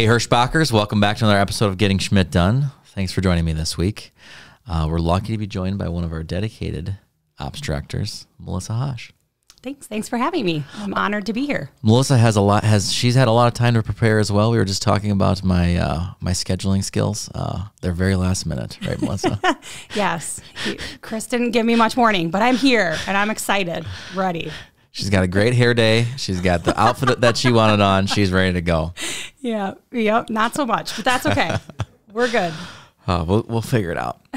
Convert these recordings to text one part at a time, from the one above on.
Hey, Hirschbachers, welcome back to another episode of Getting Schmitt Done. Thanks for joining me this week. Uh, we're lucky to be joined by one of our dedicated ops directors, Melissa Hosch. Thanks. Thanks for having me. I'm honored to be here. Melissa has a lot has she's had a lot of time to prepare as well. We were just talking about my uh, my scheduling skills. Uh, they're very last minute, right, Melissa? yes. Chris didn't give me much warning, but I'm here and I'm excited, ready. She's got a great hair day. She's got the outfit that she wanted on. She's ready to go. Yeah. Yep. Not so much, but that's okay. We're good. Uh, we'll, we'll figure it out.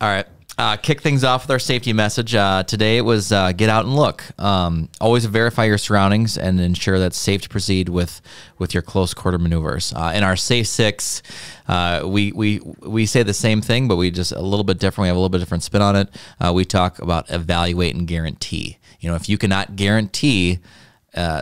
All right. Uh, kick things off with our safety message. Uh, today it was uh, get out and look. Um, always verify your surroundings and ensure that it's safe to proceed with with your close quarter maneuvers. Uh, in our Safe Six, uh, we we we say the same thing, but we just a little bit different. We have a little bit different spin on it. Uh, we talk about evaluate and guarantee. You know, if you cannot guarantee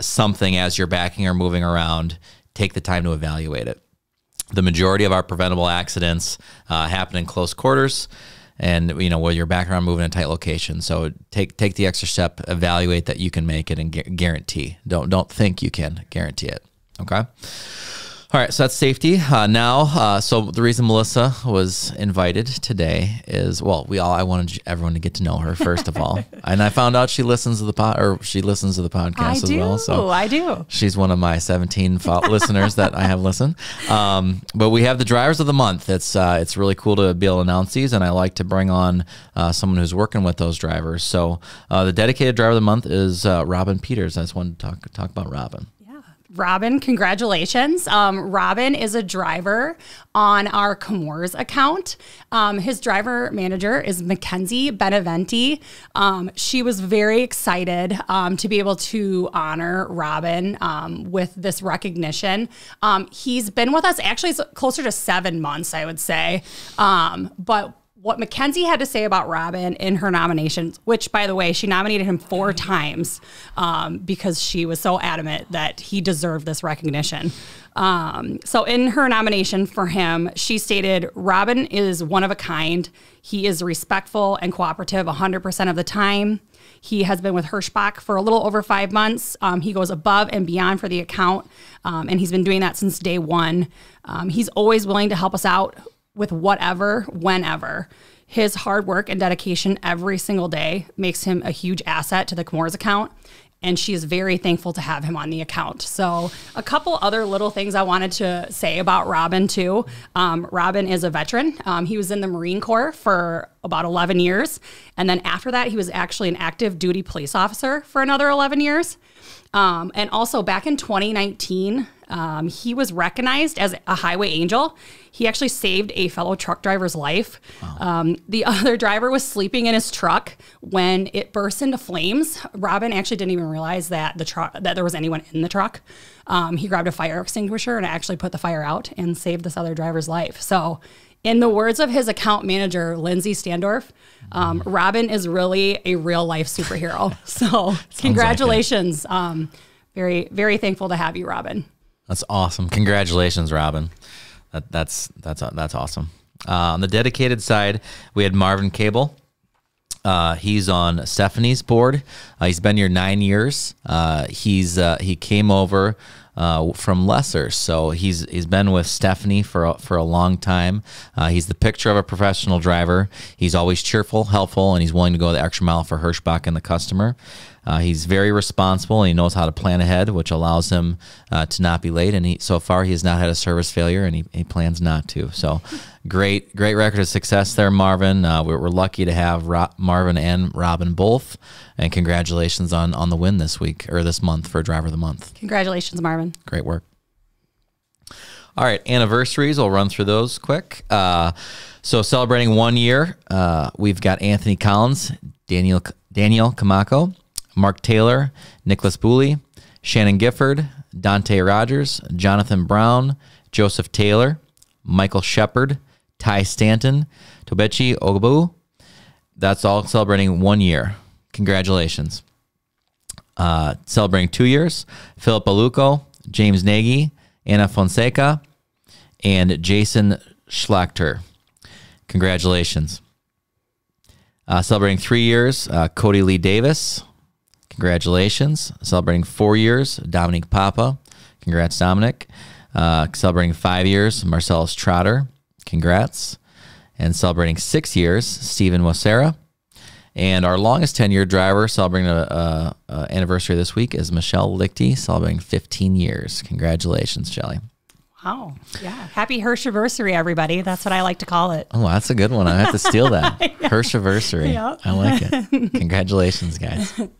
something as you're backing or moving around, take the time to evaluate it. The majority of our preventable accidents happen in close quarters and you know where you're back around moving in tight location. So take take the extra step, evaluate that you can make it, and gu guarantee. Don't don't think you can guarantee it. Okay. All right, so that's safety. Uh, now, uh, so the reason Melissa was invited today is well, we all I wanted everyone to get to know her first of all, and I found out she listens to the pod or she listens to the podcast I as do, well. So I do. She's one of my 17 listeners that I have listened. Um, but we have the drivers of the month. It's uh, it's really cool to be able to announce these, and I like to bring on uh, someone who's working with those drivers. So uh, the dedicated driver of the month is uh, Robin Peters. I just wanted to talk talk about Robin. Robin, congratulations. Um, Robin is a driver on our Chemours account. Um, his driver manager is Mackenzie Beneventi. Um, she was very excited um, to be able to honor Robin um, with this recognition. Um, he's been with us actually closer to seven months, I would say. but what Mackenzie had to say about Robin in her nominations, which, by the way, she nominated him four times um, because she was so adamant that he deserved this recognition. Um, so, in her nomination for him, she stated Robin is one of a kind. He is respectful and cooperative 100% of the time. He has been with Hirschbach for a little over five months. Um, he goes above and beyond for the account, um, and he's been doing that since day one. Um, he's always willing to help us out with whatever, whenever. His hard work and dedication every single day makes him a huge asset to the Chemours account. And she is very thankful to have him on the account. So, a couple other little things I wanted to say about Robin, too. Um, Robin is a veteran. Um, he was in the Marine Corps for about 11 years. And then after that, he was actually an active duty police officer for another 11 years. Um, and also back in 2019, um, he was recognized as a highway angel. He actually saved a fellow truck driver's life. Wow. Um, the other driver was sleeping in his truck when it burst into flames. Robin actually didn't even realize that the truck that there was anyone in the truck. Um, he grabbed a fire extinguisher and actually put the fire out and saved this other driver's life. So, in the words of his account manager, Lindsay Standorf, um, Robin is really a real life superhero. So, congratulations. Like um, very, very thankful to have you, Robin. That's awesome. Congratulations, Robin. That, that's that's that's awesome. Uh, on the dedicated side, we had Marvin Cable. Uh, he's on Stephanie's board. Uh, he's been here nine years. Uh, he's uh, he came over uh, from Lesser, so he's he's been with Stephanie for a, for a long time. he's the picture of a professional driver. He's always cheerful, helpful, and he's willing to go the extra mile for Hirschbach and the customer. Uh, he's very responsible and he knows how to plan ahead, which allows him uh, to not be late. And he, so far, he has not had a service failure, and he, he plans not to. So, great, great record of success there, Marvin. Uh, we're, we're, lucky to have Ro Marvin and Robin both. And congratulations on on the win this week or this month for Driver of the Month. Congratulations, Marvin. Great work. All right, anniversaries. We'll run through those quick. Uh, so celebrating one year, uh, we've got Anthony Collins, Daniel Daniel Kamako, Mark Taylor, Nicholas Booley, Shannon Gifford, Dante Rogers, Jonathan Brown, Joseph Taylor, Michael Shepard, Ty Stanton, Tobechi Ogabu. That's all celebrating one year. Congratulations. Uh, celebrating two years, Philip Aluko, James Nagy, Anna Fonseca, and Jason Schlachter. Congratulations. Uh, celebrating three years, uh, Cody Lee Davis, Congratulations. Celebrating four years, Dominic Papa. Congrats, Dominic. Uh, celebrating five years, Marcellus Trotter. Congrats. And celebrating six years, Stephen Mosera. And our longest tenure driver celebrating a, a, a anniversary this week is Michelle Lichty, celebrating 15 years. Congratulations, Shelly. Wow. Yeah. Happy Hirschanniversary, everybody. That's what I like to call it. Oh, that's a good one. I have to steal that. Hirschanniversary. Yep. I like it. Congratulations, guys.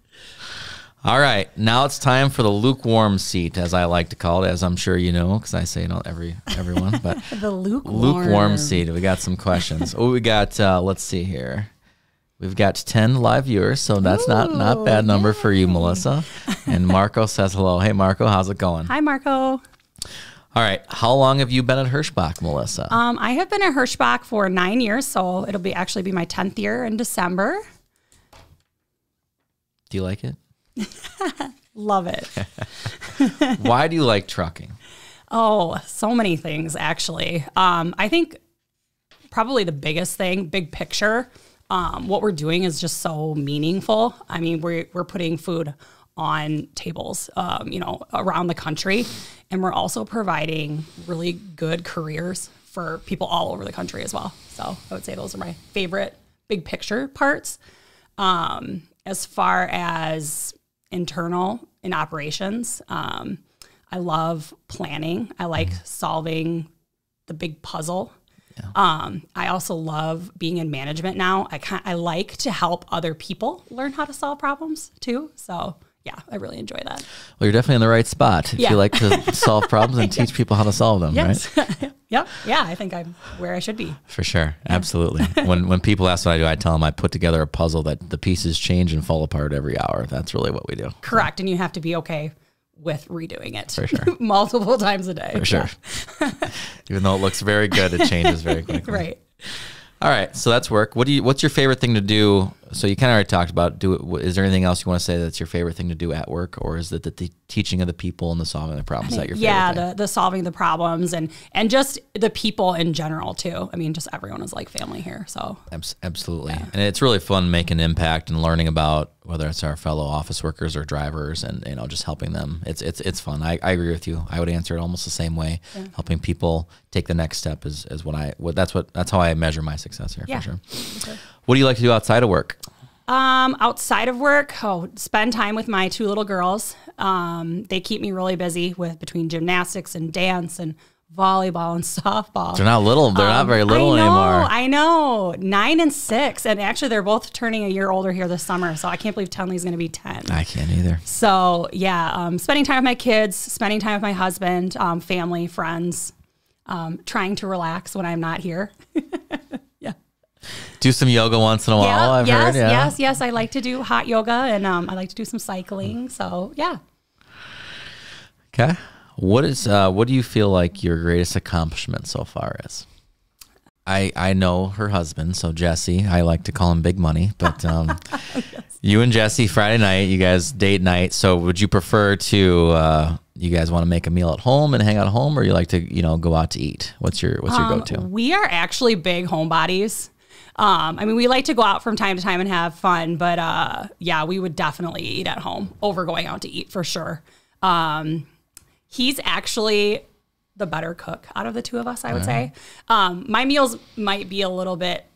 All right, now it's time for the lukewarm seat, as I like to call it, as I'm sure you know, because I say it on every everyone. But The lukewarm. lukewarm seat. We got some questions. oh, we got. Uh, let's see here. We've got ten live viewers, so that's not not bad number for you, Melissa. And Marco says hello. Hey, Marco, how's it going? Hi, Marco. All right, how long have you been at Hirschbach, Melissa? Um, I have been at Hirschbach for nine years, so it'll be actually be my 10th year in December. Do you like it? Love it. Why do you like trucking? Oh, so many things actually. Um, I think probably the biggest thing, big picture, um, what we're doing is just so meaningful. I mean, we're we're putting food on tables, um, you know, around the country, and we're also providing really good careers for people all over the country as well. So I would say those are my favorite big picture parts. Um, as far as internal in operations, um, I love planning. I like solving the big puzzle. Um, I also love being in management now. I kind I like to help other people learn how to solve problems too. So yeah, I really enjoy that. Well, you're definitely in the right spot if Yeah. you like to solve problems and teach people how to solve them, right? Yes. yep. Yeah, I think I'm where I should be. For sure, absolutely. when when people ask what I do, I tell them I put together a puzzle that the pieces change and fall apart every hour. That's really what we do. Correct. And you have to be okay with redoing it For sure. multiple times a day. For sure. Even though it looks very good, it changes very quickly. Right. All right, so that's work. What do you? What's your favorite thing to do? So you kind of already talked about. Do it. Is there anything else you want to say that's your favorite thing to do at work, or is it the, the teaching of the people and the solving the problems that your favorite yeah, the the solving the problems and and just the people in general too. I mean, just everyone is like family here. So Abs- Absolutely. And it's really fun making an impact and learning about whether it's our fellow office workers or drivers and you know just helping them. It's it's it's fun. I, I agree with you. I would answer it almost the same way. Helping people take the next step is, is what I what that's what that's how I measure my success here Yeah. for sure. What do you like to do outside of work? Um, outside of work, oh, spend time with my two little girls. Um, they keep me really busy with between gymnastics and dance and volleyball and softball. They're not little. They're not very little Um, I know, anymore. I know. Nine and six. And actually, they're both turning a year older here this summer. So I can't believe Tenley's going to be 10. I can't either. So, yeah, um, spending time with my kids, spending time with my husband, um, family, friends, um, trying to relax when I'm not here. yeah. Do some yoga once in a while. Yeah, I've yes, heard. Yeah. yes, yes. I like to do hot yoga and um, I like to do some cycling. So, yeah. Okay. What is uh, what do you feel like your greatest accomplishment so far is? I I know her husband, so Jesse. I like to call him Big Money, but um, you and Jesse Friday night, you guys date night. So would you prefer to uh, you guys want to make a meal at home and hang out at home, or you like to you know go out to eat? What's your what's your go to? We are actually big homebodies. Um, I mean, we like to go out from time to time and have fun, but uh, yeah, we would definitely eat at home over going out to eat for sure. Um, he's actually the better cook out of the two of us, I would say. Um, my meals might be a little bit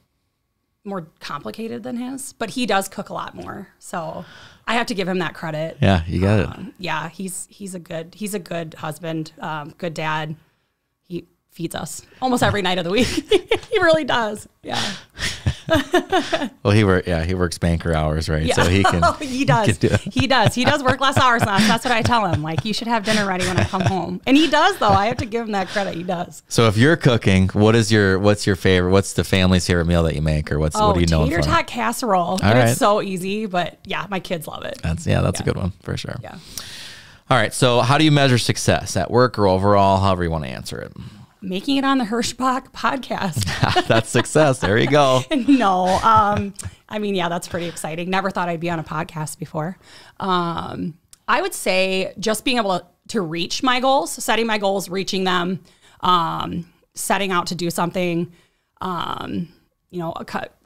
more complicated than his, but he does cook a lot more. So I have to give him that credit. Yeah, you got it. Um, yeah, he's he's a good he's a good husband, um, good dad. He feeds us almost every night of the week. he really does. Yeah, Well, he work yeah he works banker hours, right? yeah. So he can oh, he does. can do. He does. He does work less hours than us. That's what I tell him. Like you should have dinner ready when I come home, and he does. Though I have to give him that credit. He does. So if you're cooking, what is your what's your favorite? What's the family's favorite meal that you make, or what's Oh, what do you know? tater tot casserole. and right. It's so easy, but yeah, my kids love it. That's yeah, that's a good one for sure. Yeah. All right. So, how do you measure success at work or overall, however you want to answer it? Making it on the Hirschbach podcast. that's success. There you go. no. Um, I mean, yeah, that's pretty exciting. Never thought I'd be on a podcast before. Um, I would say just being able to, to reach my goals, setting my goals, reaching them, um, setting out to do something, um, you know,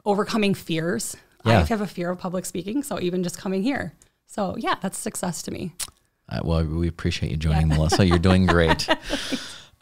overcoming fears. Yeah. I have a fear of public speaking. So even just coming here. So yeah, that's success to me. Uh, well, we appreciate you joining, Melissa. You're doing great.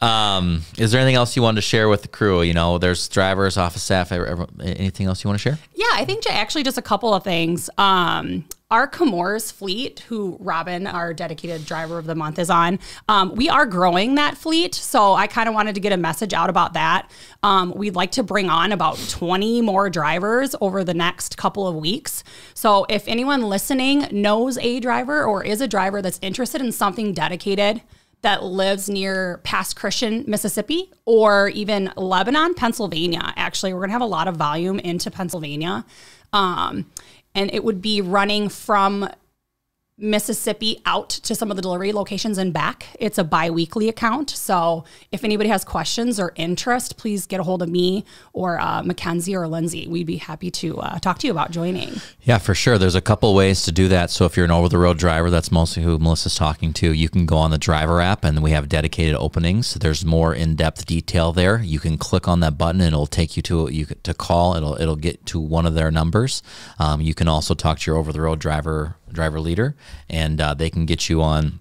Um, is there anything else you wanted to share with the crew? You know, there's drivers, office staff. Anything else you want to share? Yeah, I think actually just a couple of things. Um, our Chemours fleet, who Robin, our dedicated driver of the month, is on, um, we are growing that fleet. So I kind of wanted to get a message out about that. Um, we'd like to bring on about 20 more drivers over the next couple of weeks. So if anyone listening knows a driver or is a driver that's interested in something dedicated, that lives near Pass Christian, Mississippi, or even Lebanon, Pennsylvania. Actually, we're going to have a lot of volume into Pennsylvania. Um, and it would be running from Mississippi out to some of the delivery locations and back. It's a bi weekly account. So if anybody has questions or interest, please get a hold of me or uh, Mackenzie or Lindsay. We'd be happy to uh, talk to you about joining. Yeah, for sure. There's a couple ways to do that. So if you're an over the road driver, that's mostly who Melissa's talking to, you can go on the driver app and we have dedicated openings. There's more in depth detail there. You can click on that button and it'll take you to you to call. It'll it'll get to one of their numbers. Um, you can also talk to your over the road driver driver leader, and uh, they can get you on.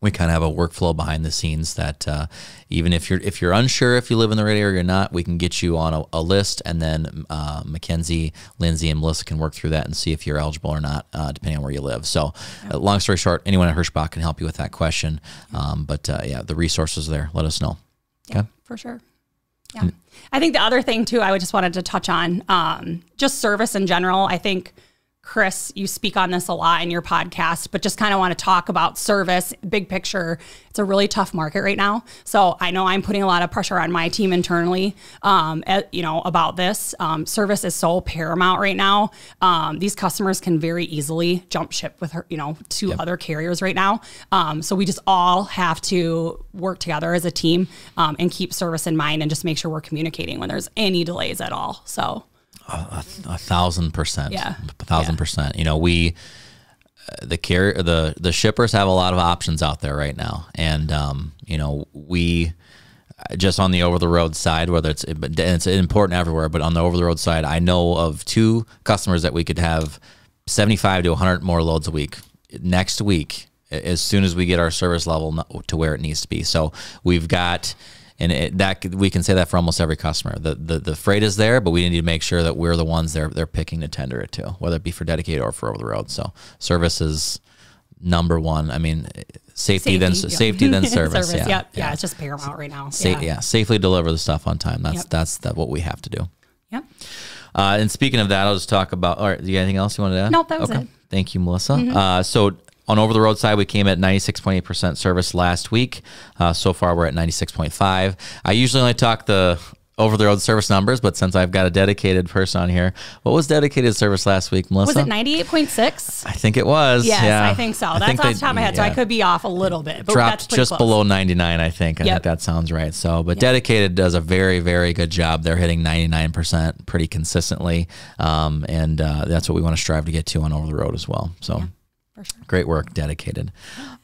We kind of have a workflow behind the scenes that uh, even if you're if you're unsure if you live in the right area or not, we can get you on a, a list, and then uh, Mackenzie, Lindsay, and Melissa can work through that and see if you're eligible or not, uh, depending on where you live. So, uh, long story short, anyone at Hirschbach can help you with that question. Um, but uh, yeah, the resources there. Let us know. Okay, yeah, for sure. Yeah, I think the other thing too, I just wanted to touch on um, just service in general. I think Chris, you speak on this a lot in your podcast, but just kind of want to talk about service, big picture. It's a really tough market right now. So I know I'm putting a lot of pressure on my team internally, um, at, you know, about this. Um, service is so paramount right now. Um, these customers can very easily jump ship with her, you know, to yep. other carriers right now. Um, so we just all have to work together as a team um, and keep service in mind and just make sure we're communicating when there's any delays at all. So a, a thousand percent. Yeah. A thousand yeah. percent. You know, we, uh, the carrier, the, the shippers have a lot of options out there right now. And, um, you know, we, uh, just on the over the road side, whether it's it's important everywhere, but on the over the road side, I know of two customers that we could have 75 to 100 more loads a week next week as soon as we get our service level to where it needs to be. So we've got and it, that we can say that for almost every customer. The, the the freight is there, but we need to make sure that we're the ones they're they're picking to tender it to, whether it be for dedicated or for over the road. So service is number one. I mean, safety, safety then yeah. safety then service. service yeah, yep. yeah, yeah, It's just paramount right now. Sa- yeah. yeah, safely deliver the stuff on time. That's yep. that's that what we have to do. Yep. Uh, and speaking of that, I'll just talk about. All right, do you have anything else you wanted to add? Nope, that was okay. it. Thank you, Melissa. Mm-hmm. Uh, so on over the road side, we came at 96.8% service last week. Uh, so far, we're at 96.5. I usually only talk the over the road service numbers, but since I've got a dedicated person on here, what was dedicated service last week, Melissa? Was it 98.6? I think it was. Yes, yeah. I think so. That's think off the top of my head, yeah. so I could be off a little bit. But Dropped just close. below 99, I think. I yep. think that sounds right. So, but yep. dedicated does a very, very good job. They're hitting 99% pretty consistently. Um, and uh, that's what we want to strive to get to on over the road as well. So. Yeah. Sure. Great work, dedicated.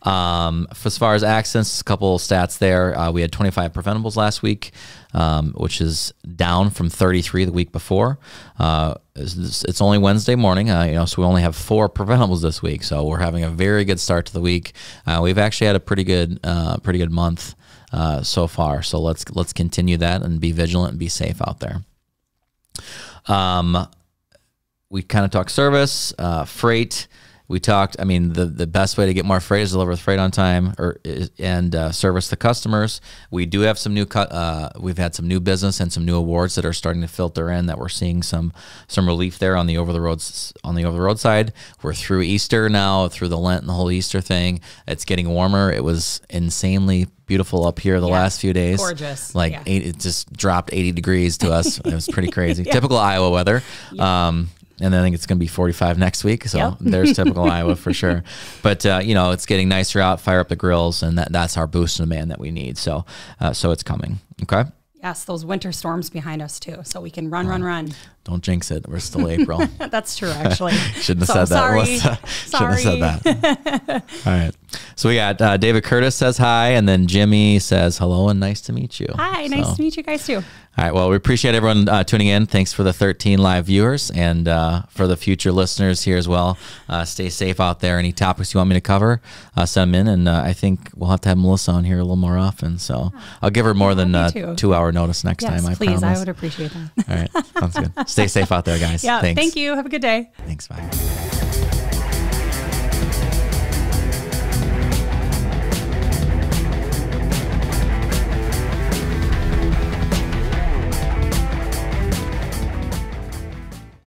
Um, as far as accidents, a couple stats there. Uh, we had 25 preventables last week, um, which is down from 33 the week before. Uh, it's, it's, only Wednesday morning, uh, you know, so we only have four preventables this week. So we're having a very good start to the week. Uh, we've actually had a pretty good, uh, pretty good month uh, so far. So let's let's continue that and be vigilant and be safe out there. Um, we kind of talk service, freight. We talked. I mean, the the best way to get more freight is deliver the freight on time, or and uh, service the customers. We do have some new. Uh, we've had some new business and some new awards that are starting to filter in. That we're seeing some some relief there on the over the roads on the over the road side. We're through Easter now, through the Lent and the whole Easter thing. It's getting warmer. It was insanely beautiful up here the yeah, last few days. Gorgeous. Like yeah. eight, it just dropped 80 degrees to us. it was pretty crazy. yeah. Typical Iowa weather. Um, and I think it's going to be 45 next week. So yep. there's typical Iowa for sure. But uh, you know, it's getting nicer out. Fire up the grills, and that, that's our boost in demand that we need. So uh, so it's coming. Okay. Yes, those winter storms behind us too, so we can run, run, run. Don't jinx it. We're still April. That's true, actually. Shouldn't have so, said that. Sorry. Shouldn't have said that. All right. So we got uh, David Curtis says hi, and then Jimmy says hello and nice to meet you. Hi, nice to meet you guys too. All right. Well, we appreciate everyone uh, tuning in. Thanks for the 13 live viewers and uh, for the future listeners here as well. Uh, stay safe out there. Any topics you want me to cover, uh, send them in. And uh, I think we'll have to have Melissa on here a little more often. So I'll give her more than uh, two hour notice next Yes, time. I please. I would appreciate that. All right. Sounds good. Stay safe out there, guys. yeah. Thanks. Thank you. Have a good day. Thanks. Bye.